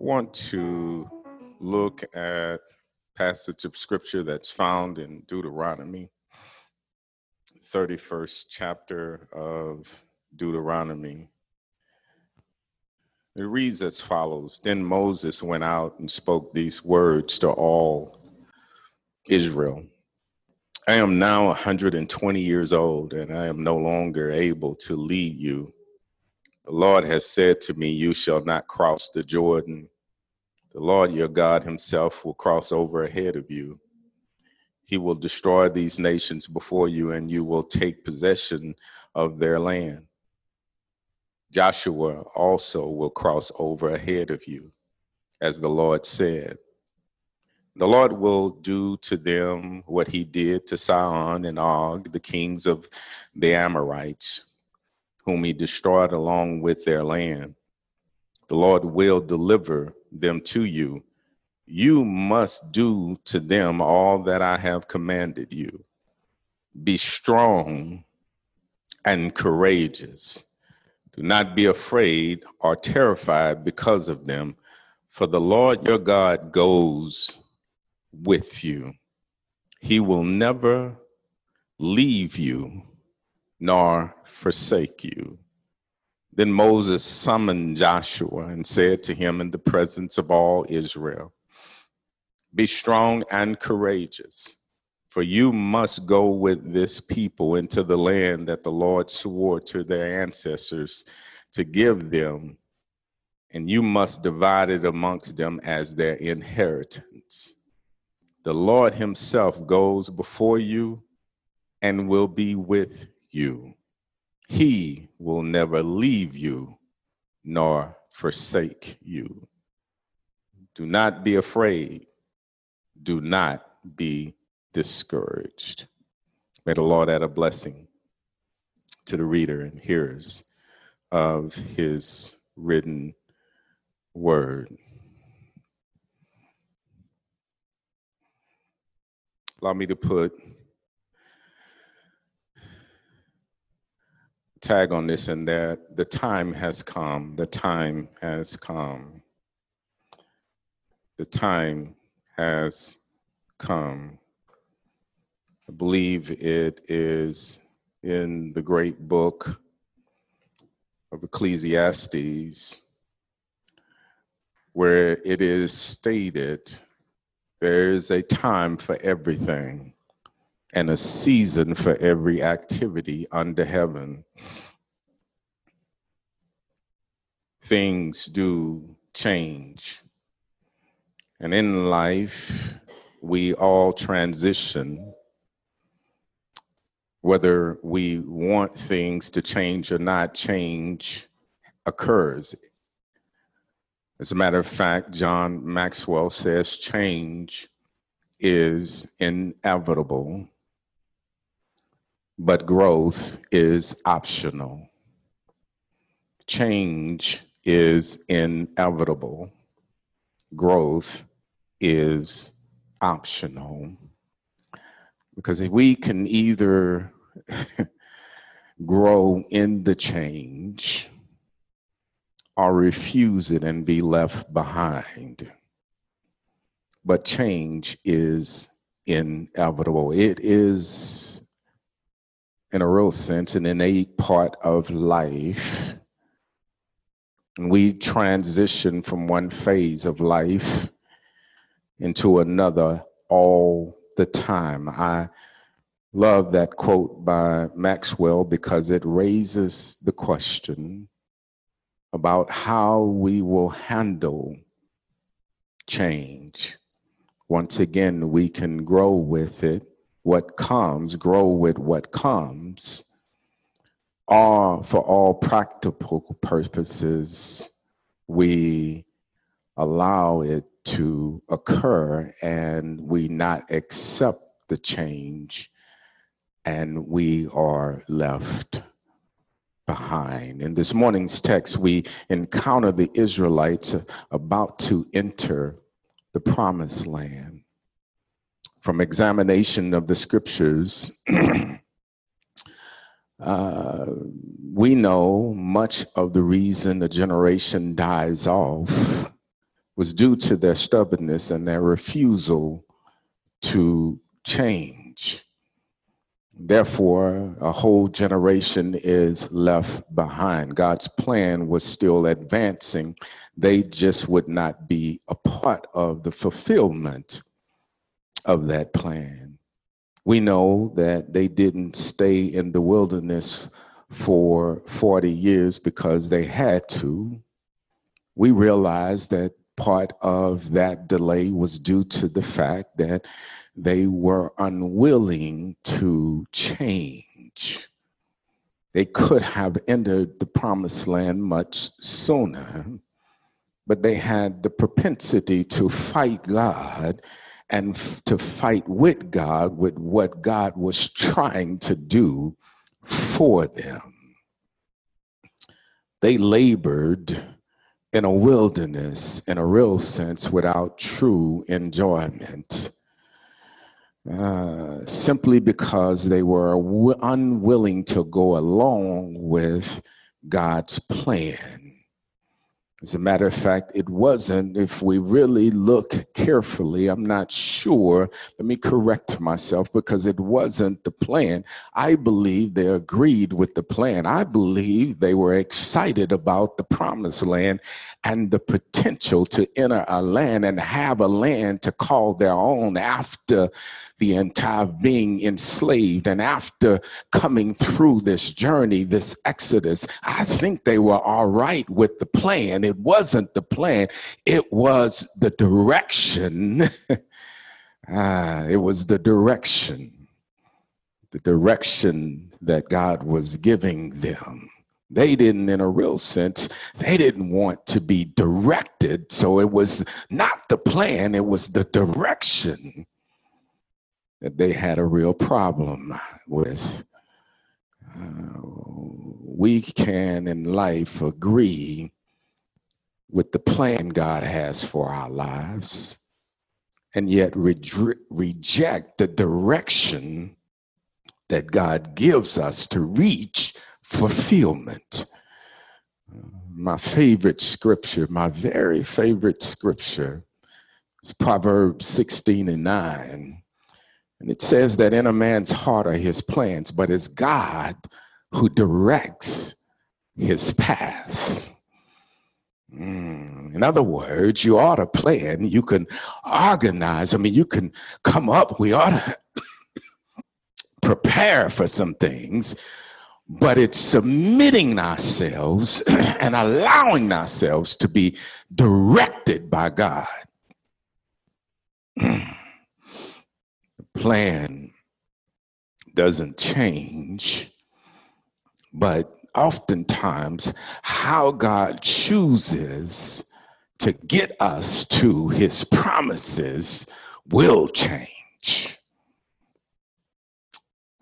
want to look at passage of scripture that's found in Deuteronomy, 31st chapter of Deuteronomy. It reads as follows Then Moses went out and spoke these words to all Israel. I am now 120 years old, and I am no longer able to lead you. The Lord has said to me, You shall not cross the Jordan. The Lord your God himself will cross over ahead of you. He will destroy these nations before you, and you will take possession of their land. Joshua also will cross over ahead of you, as the Lord said. The Lord will do to them what he did to Sihon and Og, the kings of the Amorites, whom he destroyed along with their land. The Lord will deliver them to you. You must do to them all that I have commanded you. Be strong and courageous. Do not be afraid or terrified because of them, for the Lord your God goes with you. He will never leave you nor forsake you. Then Moses summoned Joshua and said to him in the presence of all Israel Be strong and courageous, for you must go with this people into the land that the Lord swore to their ancestors to give them, and you must divide it amongst them as their inheritance. The Lord Himself goes before you and will be with you. He will never leave you nor forsake you. Do not be afraid. Do not be discouraged. May the Lord add a blessing to the reader and hearers of his written word. Allow me to put tag on this and that the time has come. The time has come. The time has come. I believe it is in the great book of Ecclesiastes where it is stated there is a time for everything and a season for every activity under heaven. Things do change. And in life, we all transition. Whether we want things to change or not, change occurs. As a matter of fact, John Maxwell says change is inevitable but growth is optional. Change is inevitable, growth is optional. Because we can either grow in the change or refuse it and be left behind. But change is inevitable. It is in a real sense, an innate part of life. And we transition from one phase of life into another all the time. I love that quote by Maxwell because it raises the question about how we will handle change. Once again, we can grow with it what comes, grow with what comes, are for all practical purposes, we allow it to occur and we not accept the change and we are left behind. In this morning's text, we encounter the Israelites about to enter the promised land from examination of the scriptures, Uh, we know much of the reason a generation dies off was due to their stubbornness and their refusal to change. Therefore, a whole generation is left behind. God's plan was still advancing. They just would not be a part of the fulfillment of that plan. We know that they didn't stay in the wilderness for 40 years because they had to. We realize that part of that delay was due to the fact that they were unwilling to change. They could have entered the promised land much sooner, but they had the propensity to fight God and f- to fight with God with what God was trying to do for them. They labored in a wilderness, in a real sense, without true enjoyment. Uh, simply because they were unwilling to go along with God's plan. As a matter of fact, it wasn't, if we really look carefully, I'm not sure. Let me correct myself because it wasn't the plan. I believe they agreed with the plan. I believe they were excited about the promised land and the potential to enter a land and have a land to call their own after the entire being enslaved. And after coming through this journey, this exodus, I think they were all right with the plan. It wasn't the plan, it was the direction. ah, it was the direction, the direction that God was giving them. They didn't, in a real sense, they didn't want to be directed. So it was not the plan, it was the direction that they had a real problem with. Uh, we can in life agree with the plan God has for our lives and yet re- reject the direction that God gives us to reach fulfillment. My favorite scripture, my very favorite scripture, is Proverbs 16 and 9. And it says that in a man's heart are his plans, but it's God who directs his paths. Mm. In other words, you ought to plan, you can organize. I mean, you can come up, we ought to prepare for some things, but it's submitting ourselves and allowing ourselves to be directed by God. plan doesn't change, but oftentimes how God chooses to get us to his promises will change.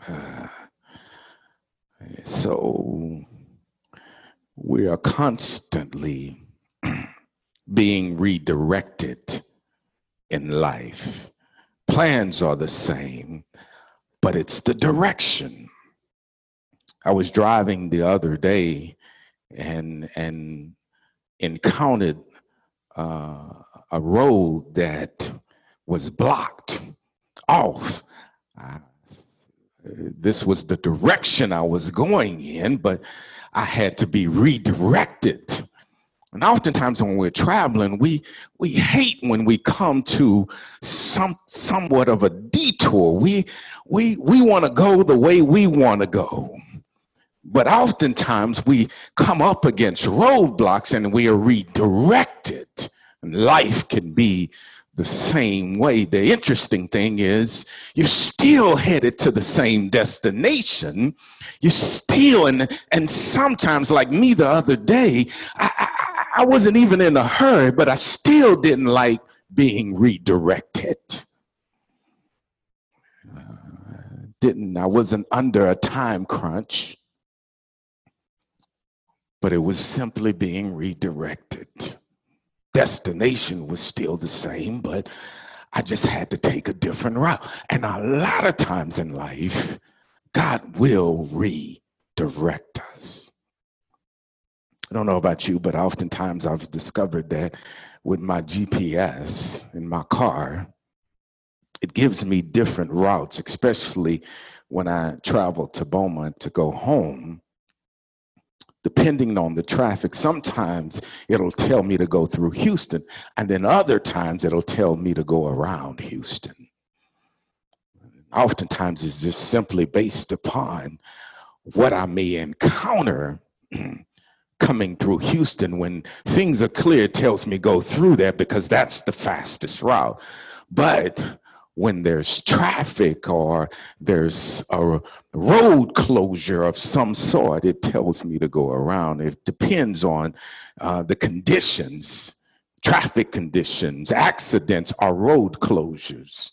Uh, so we are constantly being redirected in life plans are the same, but it's the direction. I was driving the other day and and encountered uh, a road that was blocked off. Uh, this was the direction I was going in, but I had to be redirected. And oftentimes when we're traveling, we we hate when we come to some somewhat of a detour. We we we want to go the way we want to go. But oftentimes we come up against roadblocks and we are redirected. And life can be the same way. The interesting thing is you're still headed to the same destination. You're still, and, and sometimes, like me the other day, I, I, I wasn't even in a hurry, but I still didn't like being redirected. Uh, didn't, I wasn't under a time crunch, but it was simply being redirected destination was still the same, but I just had to take a different route. And a lot of times in life, God will redirect. us. I don't know about you, but oftentimes I've discovered that with my GPS in my car, it gives me different routes, especially when I travel to Beaumont to go home. Depending on the traffic, sometimes it'll tell me to go through Houston, and then other times it'll tell me to go around Houston. Oftentimes it's just simply based upon what I may encounter coming through Houston when things are clear, tells me go through there because that's the fastest route. But when there's traffic or there's a road closure of some sort, it tells me to go around. It depends on uh, the conditions, traffic conditions, accidents, or road closures.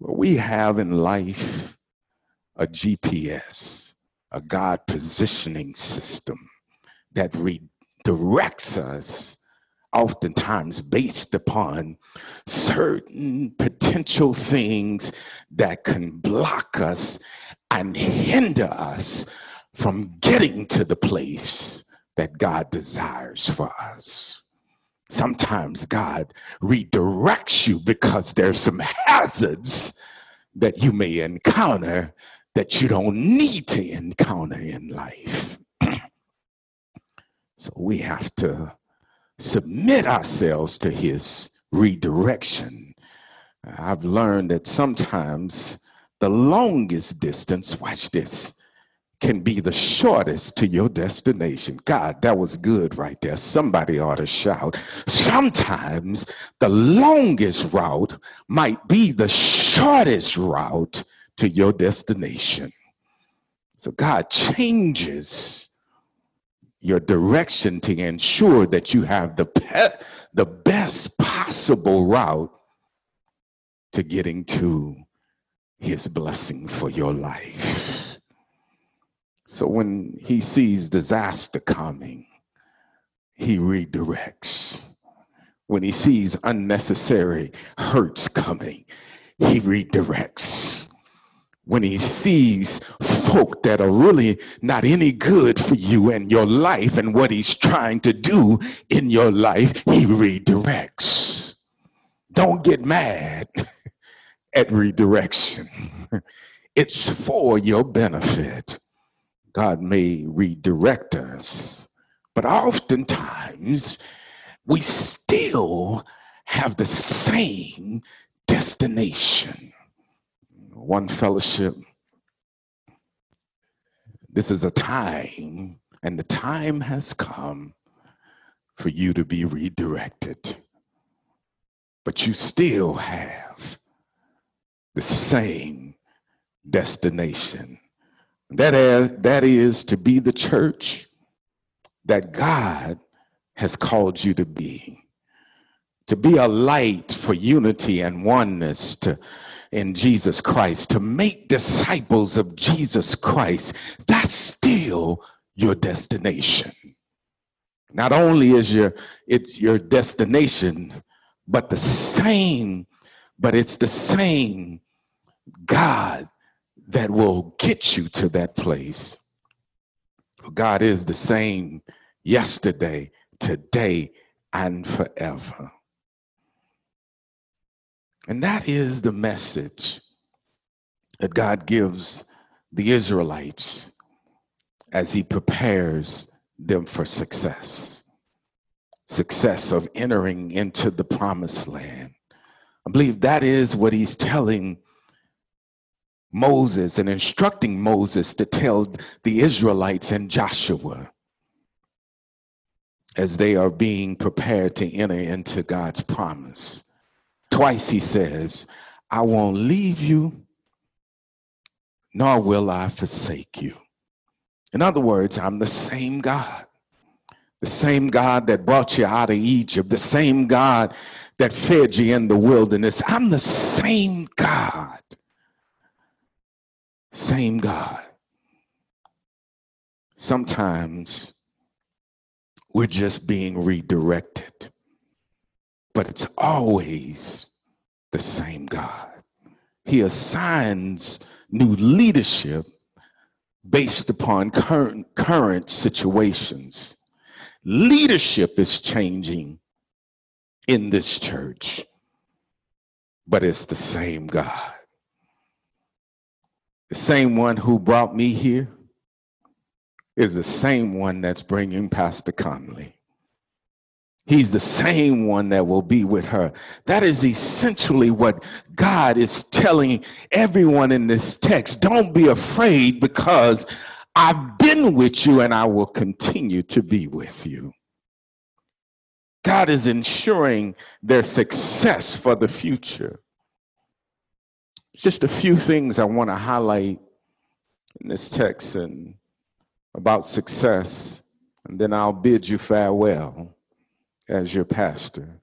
We have in life a GPS, a God positioning system that redirects us oftentimes based upon certain potential things that can block us and hinder us from getting to the place that God desires for us. Sometimes God redirects you because there's some hazards that you may encounter that you don't need to encounter in life. So we have to submit ourselves to his redirection. I've learned that sometimes the longest distance, watch this, can be the shortest to your destination. God, that was good right there. Somebody ought to shout. Sometimes the longest route might be the shortest route to your destination. So God changes your direction to ensure that you have the, pe- the best possible route to getting to his blessing for your life. So when he sees disaster coming, he redirects. When he sees unnecessary hurts coming, he redirects when he sees folk that are really not any good for you and your life and what he's trying to do in your life, he redirects. Don't get mad at redirection. It's for your benefit. God may redirect us, but oftentimes we still have the same destination one fellowship. This is a time, and the time has come for you to be redirected. But you still have the same destination. That is, that is to be the church that God has called you to be. To be a light for unity and oneness, to in Jesus Christ, to make disciples of Jesus Christ, that's still your destination. Not only is your it's your destination, but the same, but it's the same God that will get you to that place. God is the same yesterday, today, and forever. And that is the message that God gives the Israelites as He prepares them for success success of entering into the promised land. I believe that is what He's telling Moses and instructing Moses to tell the Israelites and Joshua as they are being prepared to enter into God's promise. Twice he says, I won't leave you, nor will I forsake you. In other words, I'm the same God. The same God that brought you out of Egypt, the same God that fed you in the wilderness. I'm the same God. Same God. Sometimes we're just being redirected but it's always the same God. He assigns new leadership, based upon current, current situations. Leadership is changing in this church, but it's the same God. The same one who brought me here is the same one that's bringing Pastor Conley. He's the same one that will be with her. That is essentially what God is telling everyone in this text. Don't be afraid because I've been with you and I will continue to be with you. God is ensuring their success for the future. Just a few things I want to highlight in this text and about success, and then I'll bid you farewell as your pastor.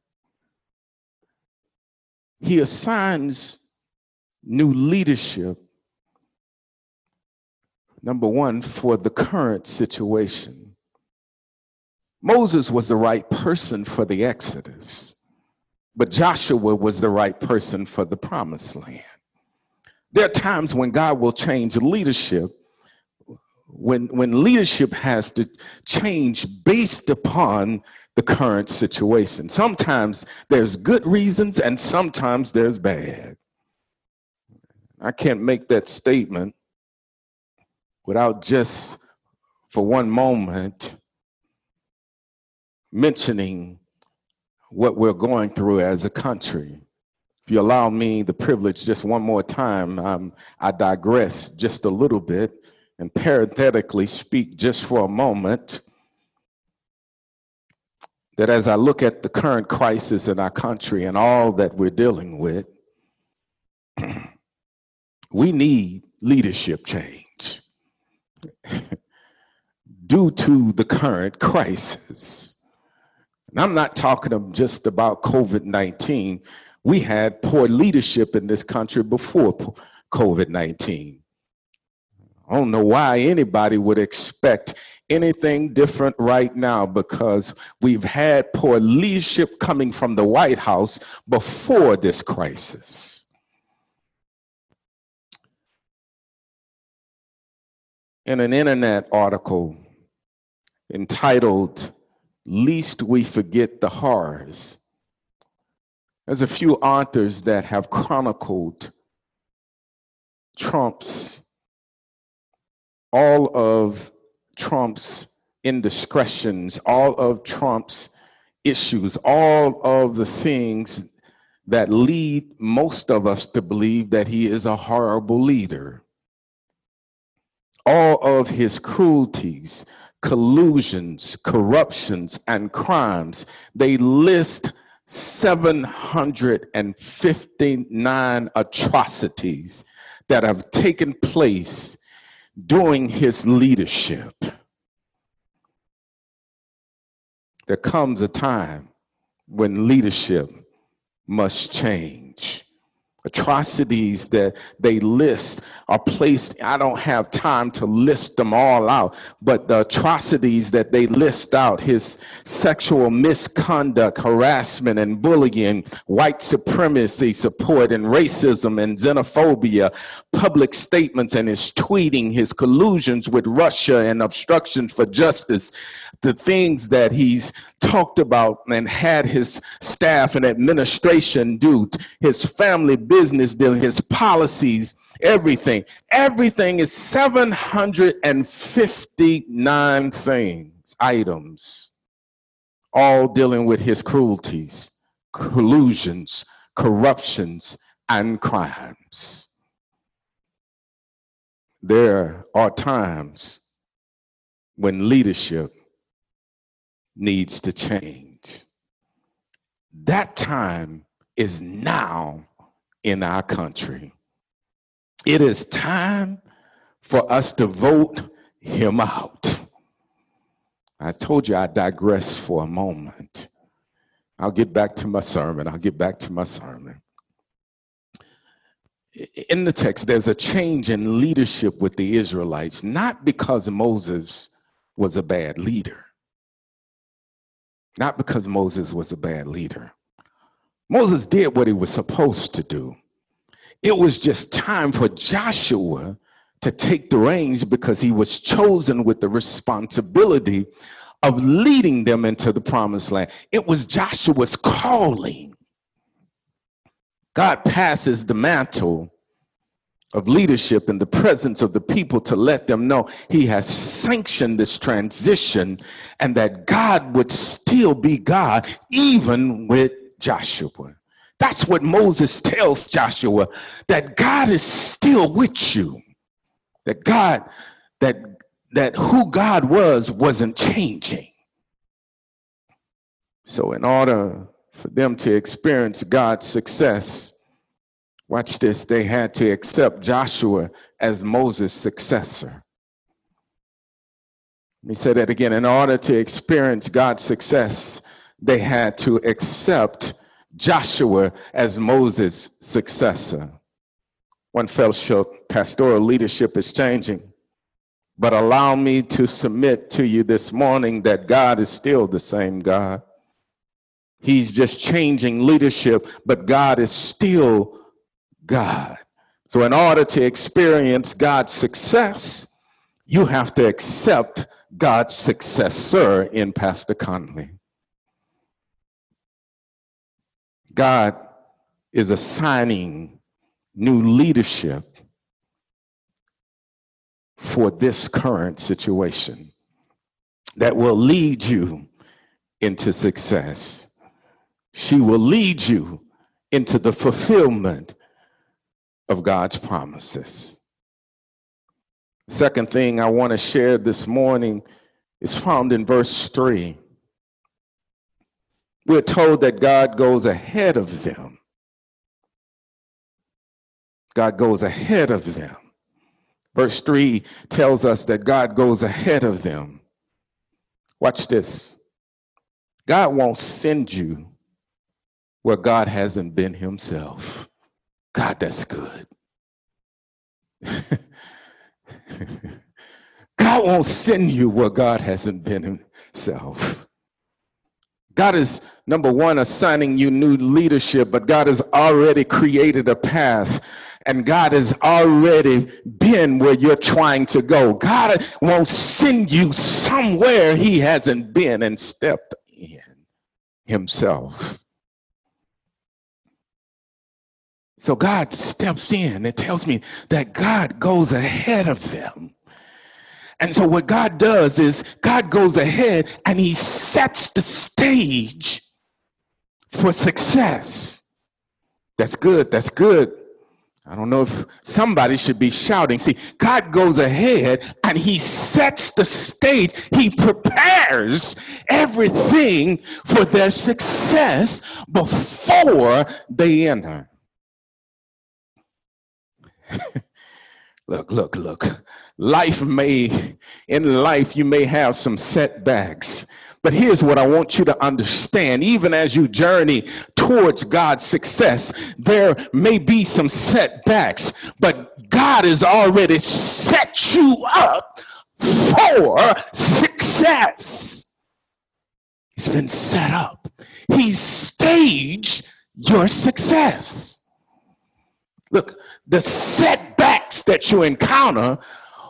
He assigns new leadership, number one, for the current situation. Moses was the right person for the Exodus, but Joshua was the right person for the promised land. There are times when God will change leadership when when leadership has to change based upon the current situation. Sometimes there's good reasons and sometimes there's bad. I can't make that statement without just for one moment mentioning what we're going through as a country. If you allow me the privilege just one more time, um, I digress just a little bit and parenthetically speak just for a moment that as I look at the current crisis in our country and all that we're dealing with, we need leadership change due to the current crisis. And I'm not talking just about COVID 19. We had poor leadership in this country before COVID 19. I don't know why anybody would expect anything different right now because we've had poor leadership coming from the White House before this crisis. In an internet article entitled, Least We Forget the Horrors, there's a few authors that have chronicled Trump's all of Trump's indiscretions, all of Trump's issues, all of the things that lead most of us to believe that he is a horrible leader. All of his cruelties, collusions, corruptions, and crimes, they list 759 atrocities that have taken place during his leadership, there comes a time when leadership must change atrocities that they list are placed. I don't have time to list them all out, but the atrocities that they list out his sexual misconduct, harassment, and bullying, white supremacy support, and racism and xenophobia, public statements, and his tweeting, his collusions with Russia and obstructions for justice, the things that he's talked about and had his staff and administration do, his family business deal, his policies, everything. Everything is 759 things, items, all dealing with his cruelties, collusions, corruptions, and crimes. There are times when leadership needs to change. That time is now in our country. It is time for us to vote him out. I told you I digress for a moment. I'll get back to my sermon. I'll get back to my sermon. In the text, there's a change in leadership with the Israelites, not because Moses was a bad leader, not because Moses was a bad leader. Moses did what he was supposed to do. It was just time for Joshua to take the reins because he was chosen with the responsibility of leading them into the promised land. It was Joshua's calling. God passes the mantle of leadership in the presence of the people to let them know he has sanctioned this transition and that God would still be God even with Joshua. That's what Moses tells Joshua that God is still with you. That God, that that who God was wasn't changing. So, in order for them to experience God's success, watch this, they had to accept Joshua as Moses' successor. Let me say that again. In order to experience God's success, they had to accept Joshua as Moses' successor. One fellowship, pastoral leadership is changing. But allow me to submit to you this morning that God is still the same God. He's just changing leadership, but God is still God. So, in order to experience God's success, you have to accept God's successor in Pastor Conley. God is assigning new leadership for this current situation that will lead you into success. She will lead you into the fulfillment of God's promises. Second thing I want to share this morning is found in verse 3. We're told that God goes ahead of them. God goes ahead of them. Verse 3 tells us that God goes ahead of them. Watch this. God won't send you where God hasn't been himself. God, that's good. God won't send you where God hasn't been himself. God is, number one, assigning you new leadership, but God has already created a path and God has already been where you're trying to go. God won't send you somewhere he hasn't been and stepped in himself. So God steps in. and tells me that God goes ahead of them. And so what God does is God goes ahead and he sets the stage for success. That's good. That's good. I don't know if somebody should be shouting. See, God goes ahead and he sets the stage. He prepares everything for their success before they enter. look, look, look life may, in life, you may have some setbacks. But here's what I want you to understand. Even as you journey towards God's success, there may be some setbacks, but God has already set you up for success. It's been set up. He's staged your success. Look, the setbacks that you encounter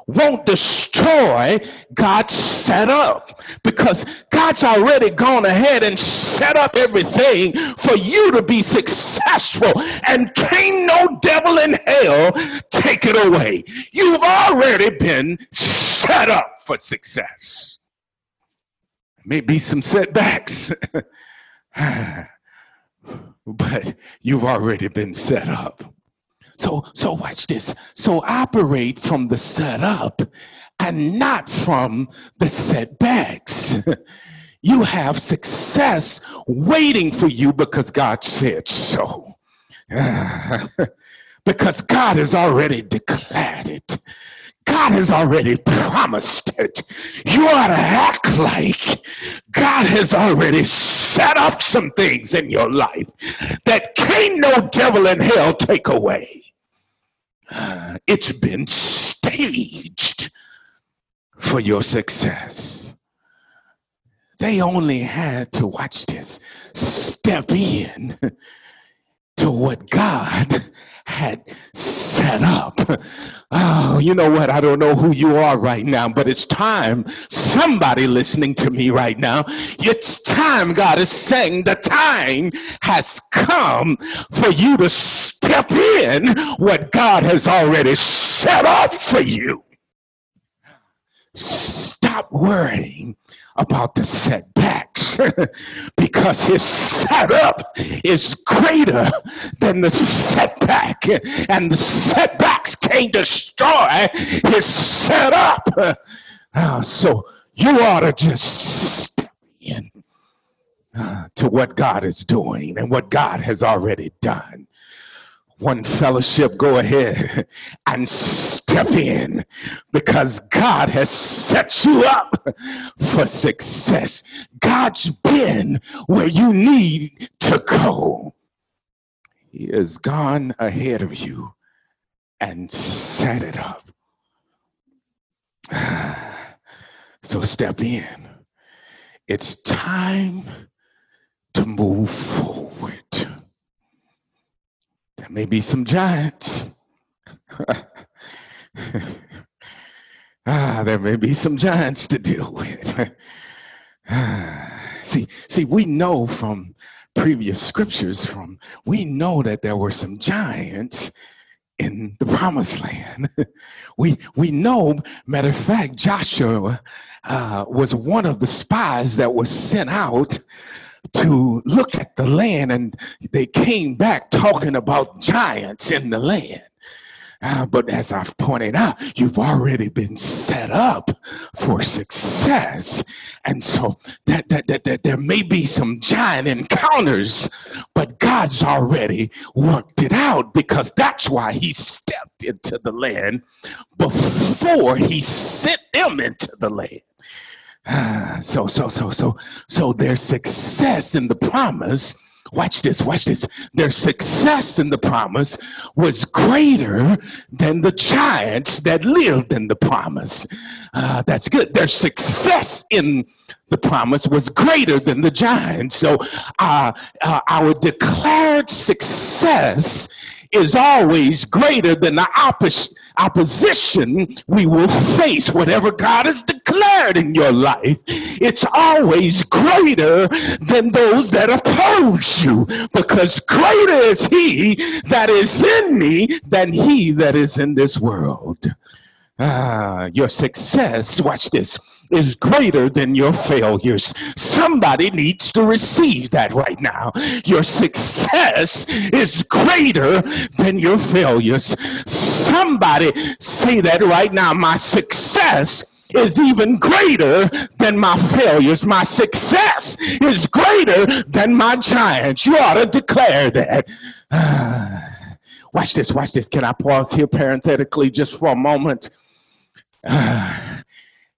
won't destroy God's setup because God's already gone ahead and set up everything for you to be successful and can't no devil in hell take it away. You've already been set up for success. Maybe some setbacks, but you've already been set up. So, so watch this. So operate from the setup and not from the setbacks. you have success waiting for you because God said so. because God has already declared it. God has already promised it. You ought to act like God has already set up some things in your life that can't no devil in hell take away. it's been staged for your success. They only had to watch this, step in to what God had set up. Oh, you know what? I don't know who you are right now, but it's time. Somebody listening to me right now, it's time. God is saying the time has come for you to step in what God has already set up for you. Stop worrying about the setbacks because his setup is greater than the setback, and the setbacks can't destroy his setup. Uh, so you ought to just step in uh, to what God is doing and what God has already done one fellowship, go ahead and step in because God has set you up for success. God's been where you need to go. He has gone ahead of you and set it up. So step in. It's time to move forward. There may be some giants. ah, there may be some giants to deal with. see, see, we know from previous scriptures from we know that there were some giants in the promised land. we we know, matter of fact, Joshua uh, was one of the spies that was sent out to look at the land and they came back talking about giants in the land. Uh, but as I've pointed out, you've already been set up for success. And so that, that, that, that there may be some giant encounters, but God's already worked it out because that's why he stepped into the land before he sent them into the land. so, so, so, so, so their success in the promise, watch this, watch this. Their success in the promise was greater than the giants that lived in the promise. Uh, that's good. Their success in the promise was greater than the giants. So, uh, uh, our declared success is always greater than the opposition we will face, whatever God has declared in your life, it's always greater than those that oppose you because greater is He that is in me than He that is in this world. Ah, your success, watch this, is greater than your failures. Somebody needs to receive that right now. Your success is greater than your failures. Somebody say that right now. My success is even greater than my failures. My success is greater than my giants. You ought to declare that. Watch this, watch this. Can I pause here parenthetically just for a moment?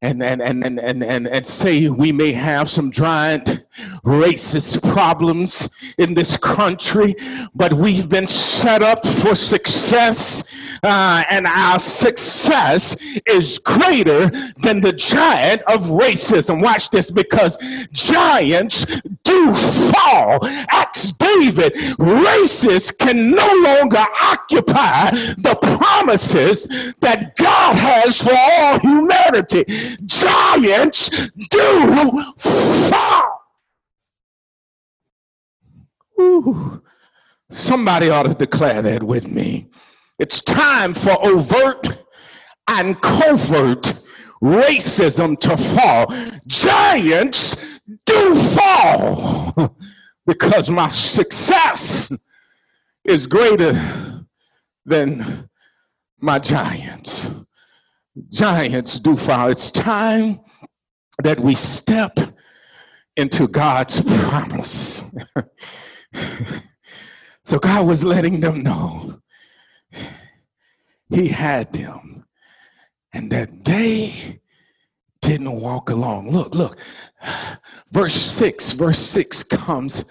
and, and, and, and, and, and, say we may have some giant racist problems in this country, but we've been set up for success, uh, and our success is greater than the giant of racism. Watch this because giants do fall. Ask David, racists can no longer occupy the promises that God has for all humanity. Giants do fall. Ooh, somebody ought to declare that with me. It's time for overt and covert racism to fall. Giants do fall because my success is greater than my giants. Giants do fall. It's time that we step into God's promise. so God was letting them know He had them and that they didn't walk along. Look, look, verse 6, verse 6 comes.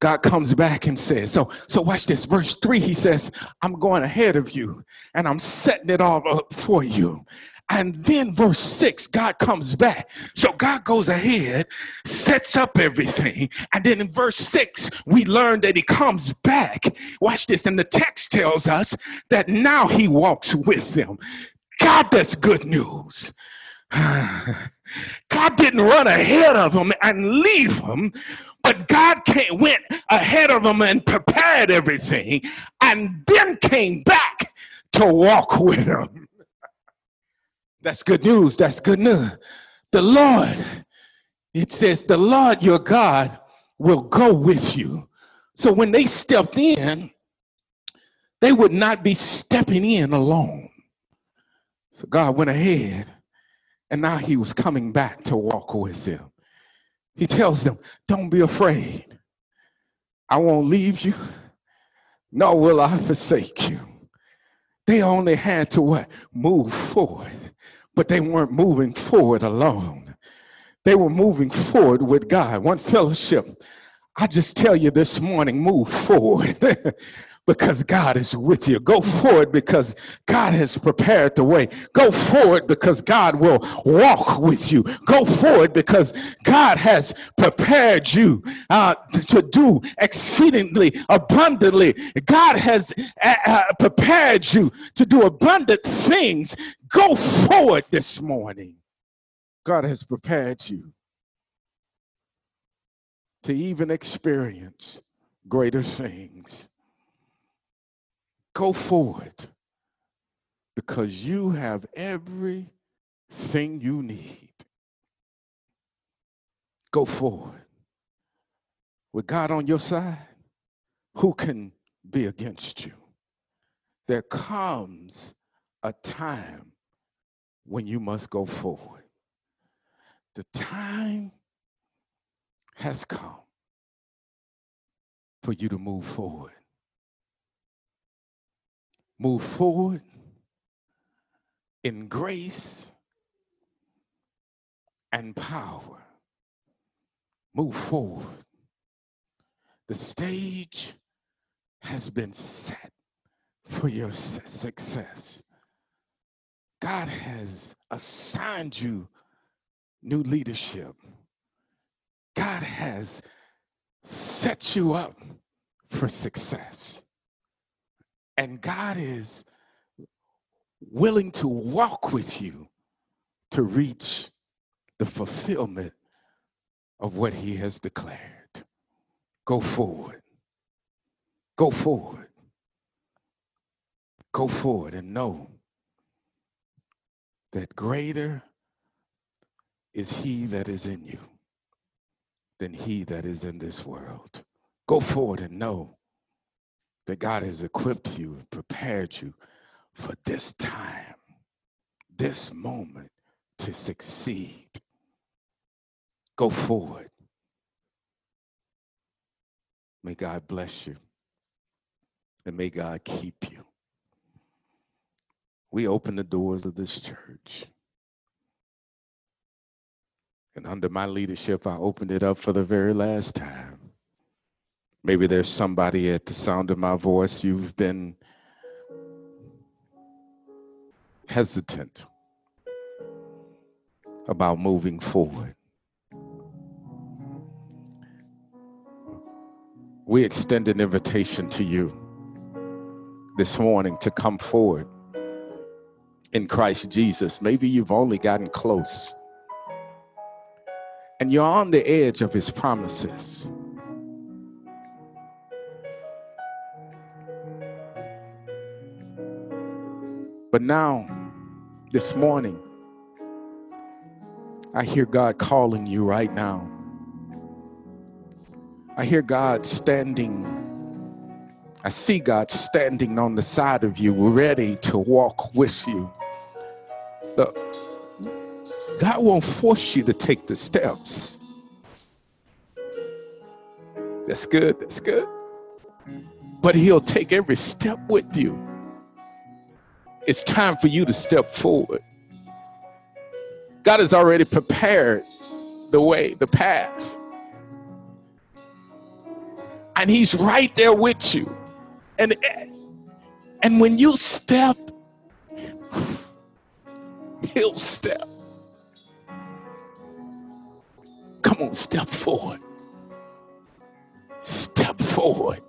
God comes back and says, so, so watch this. Verse 3, he says, I'm going ahead of you and I'm setting it all up for you. And then verse 6, God comes back. So God goes ahead, sets up everything. And then in verse 6, we learn that he comes back. Watch this. And the text tells us that now he walks with them. God, that's good news. God didn't run ahead of them and leave them, but God came, went ahead of them and prepared everything and then came back to walk with them. That's good news. That's good news. The Lord, it says, the Lord your God will go with you. So when they stepped in, they would not be stepping in alone. So God went ahead, and now he was coming back to walk with them. He tells them, Don't be afraid. I won't leave you, nor will I forsake you. They only had to what? Move forward, but they weren't moving forward alone. They were moving forward with God. One fellowship. I just tell you this morning, move forward. because God is with you. Go forward because God has prepared the way. Go forward because God will walk with you. Go forward because God has prepared you uh, to do exceedingly abundantly. God has uh, uh, prepared you to do abundant things. Go forward this morning. God has prepared you to even experience greater things. Go forward because you have everything you need. Go forward. With God on your side, who can be against you? There comes a time when you must go forward. The time has come for you to move forward move forward in grace and power. Move forward. The stage has been set for your success. God has assigned you new leadership. God has set you up for success. And God is willing to walk with you to reach the fulfillment of what he has declared. Go forward. Go forward. Go forward and know that greater is he that is in you than he that is in this world. Go forward and know that God has equipped you and prepared you for this time, this moment to succeed. Go forward. May God bless you and may God keep you. We open the doors of this church. And under my leadership, I opened it up for the very last time. Maybe there's somebody at the sound of my voice, you've been hesitant about moving forward. We extend an invitation to you this morning to come forward in Christ Jesus. Maybe you've only gotten close and you're on the edge of his promises. But now, this morning, I hear God calling you right now. I hear God standing. I see God standing on the side of you, ready to walk with you. Look, God won't force you to take the steps. That's good. That's good. But He'll take every step with you. It's time for you to step forward. God has already prepared the way, the path. And he's right there with you. And and when you step He'll step. Come on, step forward. Step forward.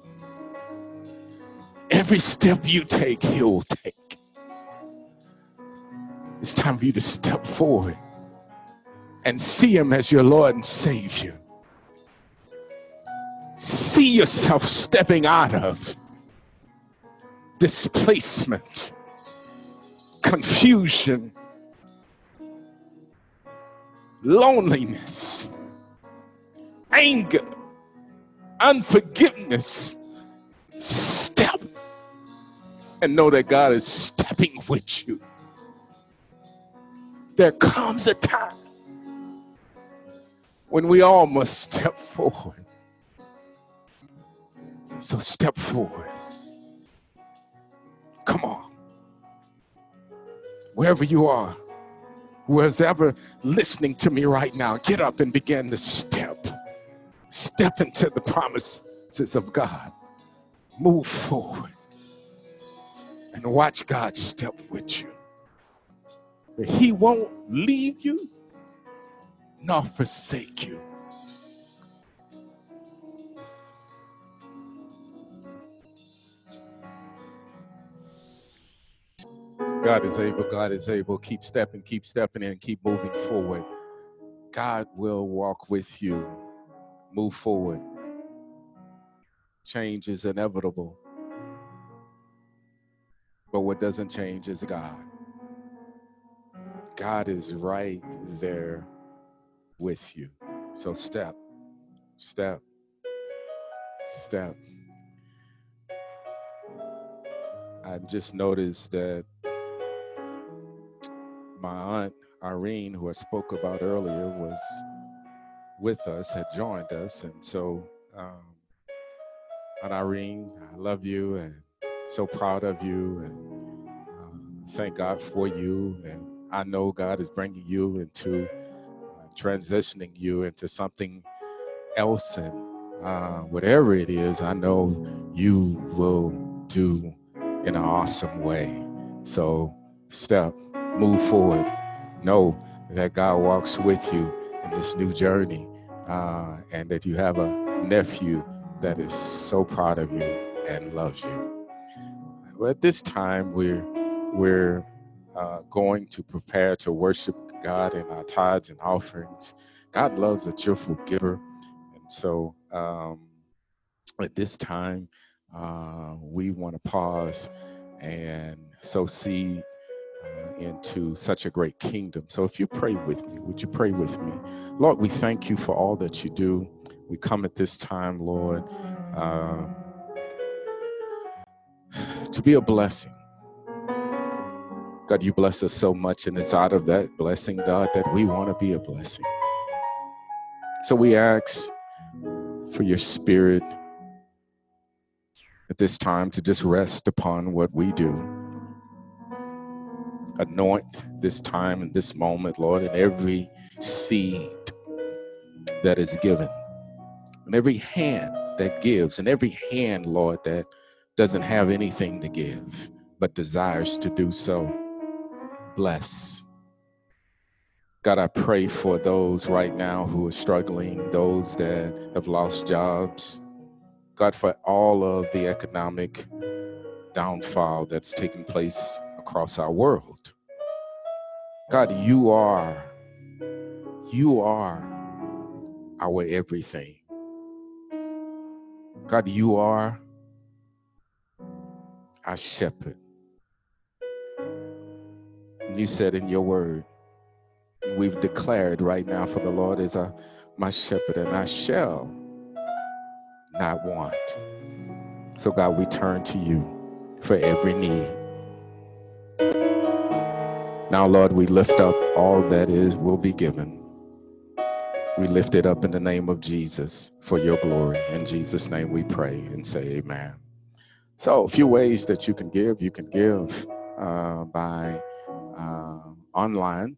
Every step you take, He'll take. It's time for you to step forward and see Him as your Lord and Savior. See yourself stepping out of displacement, confusion, loneliness, anger, unforgiveness. Step and know that God is stepping with you. There comes a time when we all must step forward. So step forward. Come on. Wherever you are, whoever's ever listening to me right now, get up and begin to step. Step into the promises of God. Move forward and watch God step with you. He won't leave you nor forsake you. God is able, God is able. Keep stepping, keep stepping in, keep moving forward. God will walk with you. Move forward. Change is inevitable. But what doesn't change is God. God is right there with you. So step, step, step. I just noticed that my aunt Irene, who I spoke about earlier, was with us, had joined us. And so, um, Aunt Irene, I love you and so proud of you and um, thank God for you. And I know God is bringing you into uh, transitioning you into something else. And uh, whatever it is, I know you will do in an awesome way. So, step move forward. Know that God walks with you in this new journey uh, and that you have a nephew that is so proud of you and loves you. Well, at this time, we're, we're uh, going to prepare to worship God in our tithes and offerings. God loves a cheerful giver. And so um, at this time, uh, we want to pause and sow seed uh, into such a great kingdom. So if you pray with me, would you pray with me? Lord, we thank you for all that you do. We come at this time, Lord, uh, to be a blessing. God, you bless us so much, and it's out of that blessing, God, that we want to be a blessing. So we ask for your spirit at this time to just rest upon what we do anoint this time and this moment, Lord, and every seed that is given, and every hand that gives, and every hand, Lord, that doesn't have anything to give but desires to do so. Bless. God, I pray for those right now who are struggling, those that have lost jobs. God, for all of the economic downfall that's taking place across our world. God, you are, you are our everything. God, you are our shepherd. You said in your word, we've declared right now for the Lord is a, my shepherd, and I shall not want. So, God, we turn to you for every need. Now, Lord, we lift up all that is will be given. We lift it up in the name of Jesus for your glory. In Jesus' name we pray and say amen. So, a few ways that you can give. You can give uh, by online.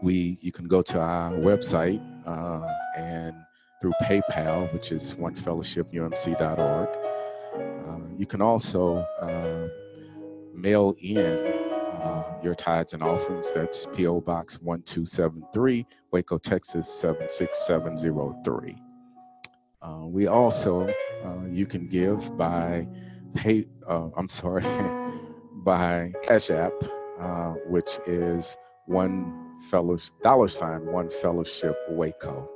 We you can go to our website uh, and through PayPal, which is onefellowshipumc.org. Uh, you can also uh, mail in uh, your tithes and offerings. That's P.O. Box 1273, Waco, Texas 76703. Uh, we also, uh, you can give by pay, uh, I'm sorry, by Cash App, uh, which is one fellowship, dollar sign, one fellowship Waco,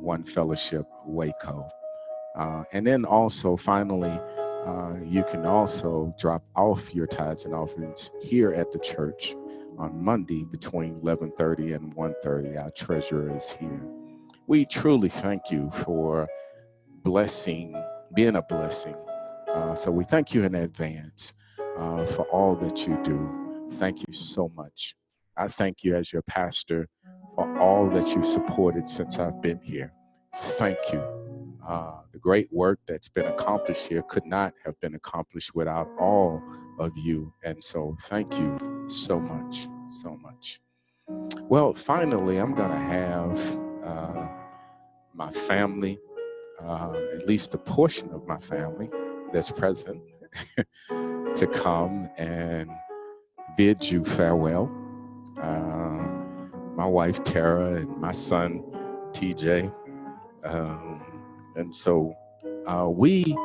one fellowship Waco. Uh, and then also, finally, uh, you can also drop off your tithes and offerings here at the church on Monday between 11:30 and 1:30. Our treasurer is here. We truly thank you for blessing, being a blessing. Uh, so we thank you in advance uh, for all that you do. Thank you so much. I thank you as your pastor for all that you've supported since I've been here. Thank you. Uh, the great work that's been accomplished here could not have been accomplished without all of you. And so, thank you so much, so much. Well, finally, I'm going to have uh, my family, uh, at least a portion of my family that's present, to come and bid you farewell. Uh, my wife, Tara, and my son, TJ. Um, and so uh, we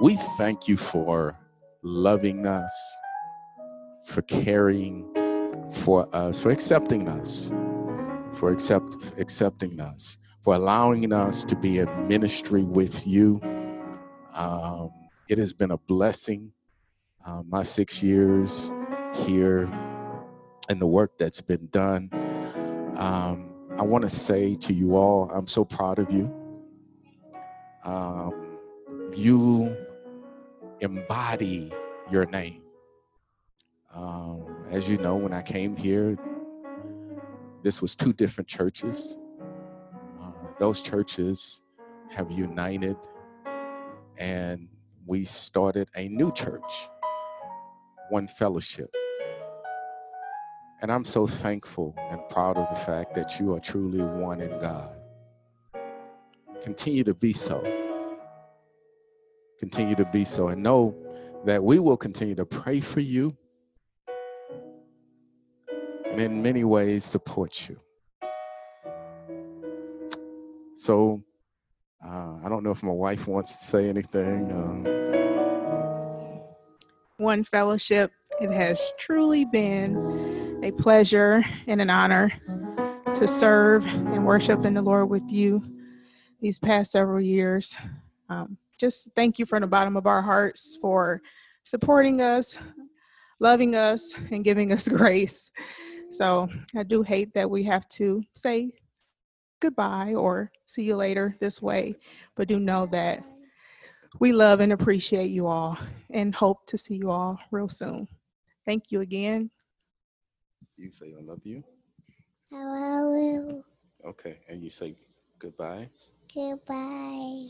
we thank you for loving us, for caring for us, for accepting us, for accept, accepting us, for allowing us to be in ministry with you. Um, it has been a blessing. Uh, my six years here and the work that's been done. Um, I want to say to you all, I'm so proud of you um, you embody your name. Um, as you know, when I came here, this was two different churches. Uh, those churches have united, and we started a new church, One Fellowship. And I'm so thankful and proud of the fact that you are truly one in God. Continue to be so. Continue to be so. And know that we will continue to pray for you and in many ways support you. So, uh, I don't know if my wife wants to say anything. Um, One fellowship, it has truly been a pleasure and an honor to serve and worship in the Lord with you these past several years. Um, just thank you from the bottom of our hearts for supporting us, loving us, and giving us grace. So I do hate that we have to say goodbye or see you later this way, but do know that we love and appreciate you all and hope to see you all real soon. Thank you again. You say I love you. I love you. Okay, and you say goodbye. Goodbye.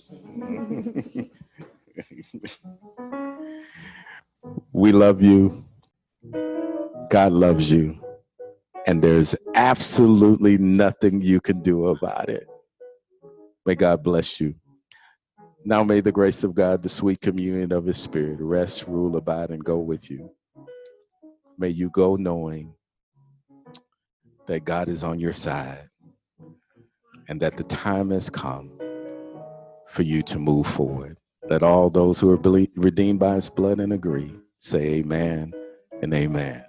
we love you. God loves you. And there's absolutely nothing you can do about it. May God bless you. Now may the grace of God, the sweet communion of his spirit, rest, rule, abide, and go with you. May you go knowing that God is on your side and that the time has come for you to move forward. Let all those who are redeemed by his blood and agree say amen and amen.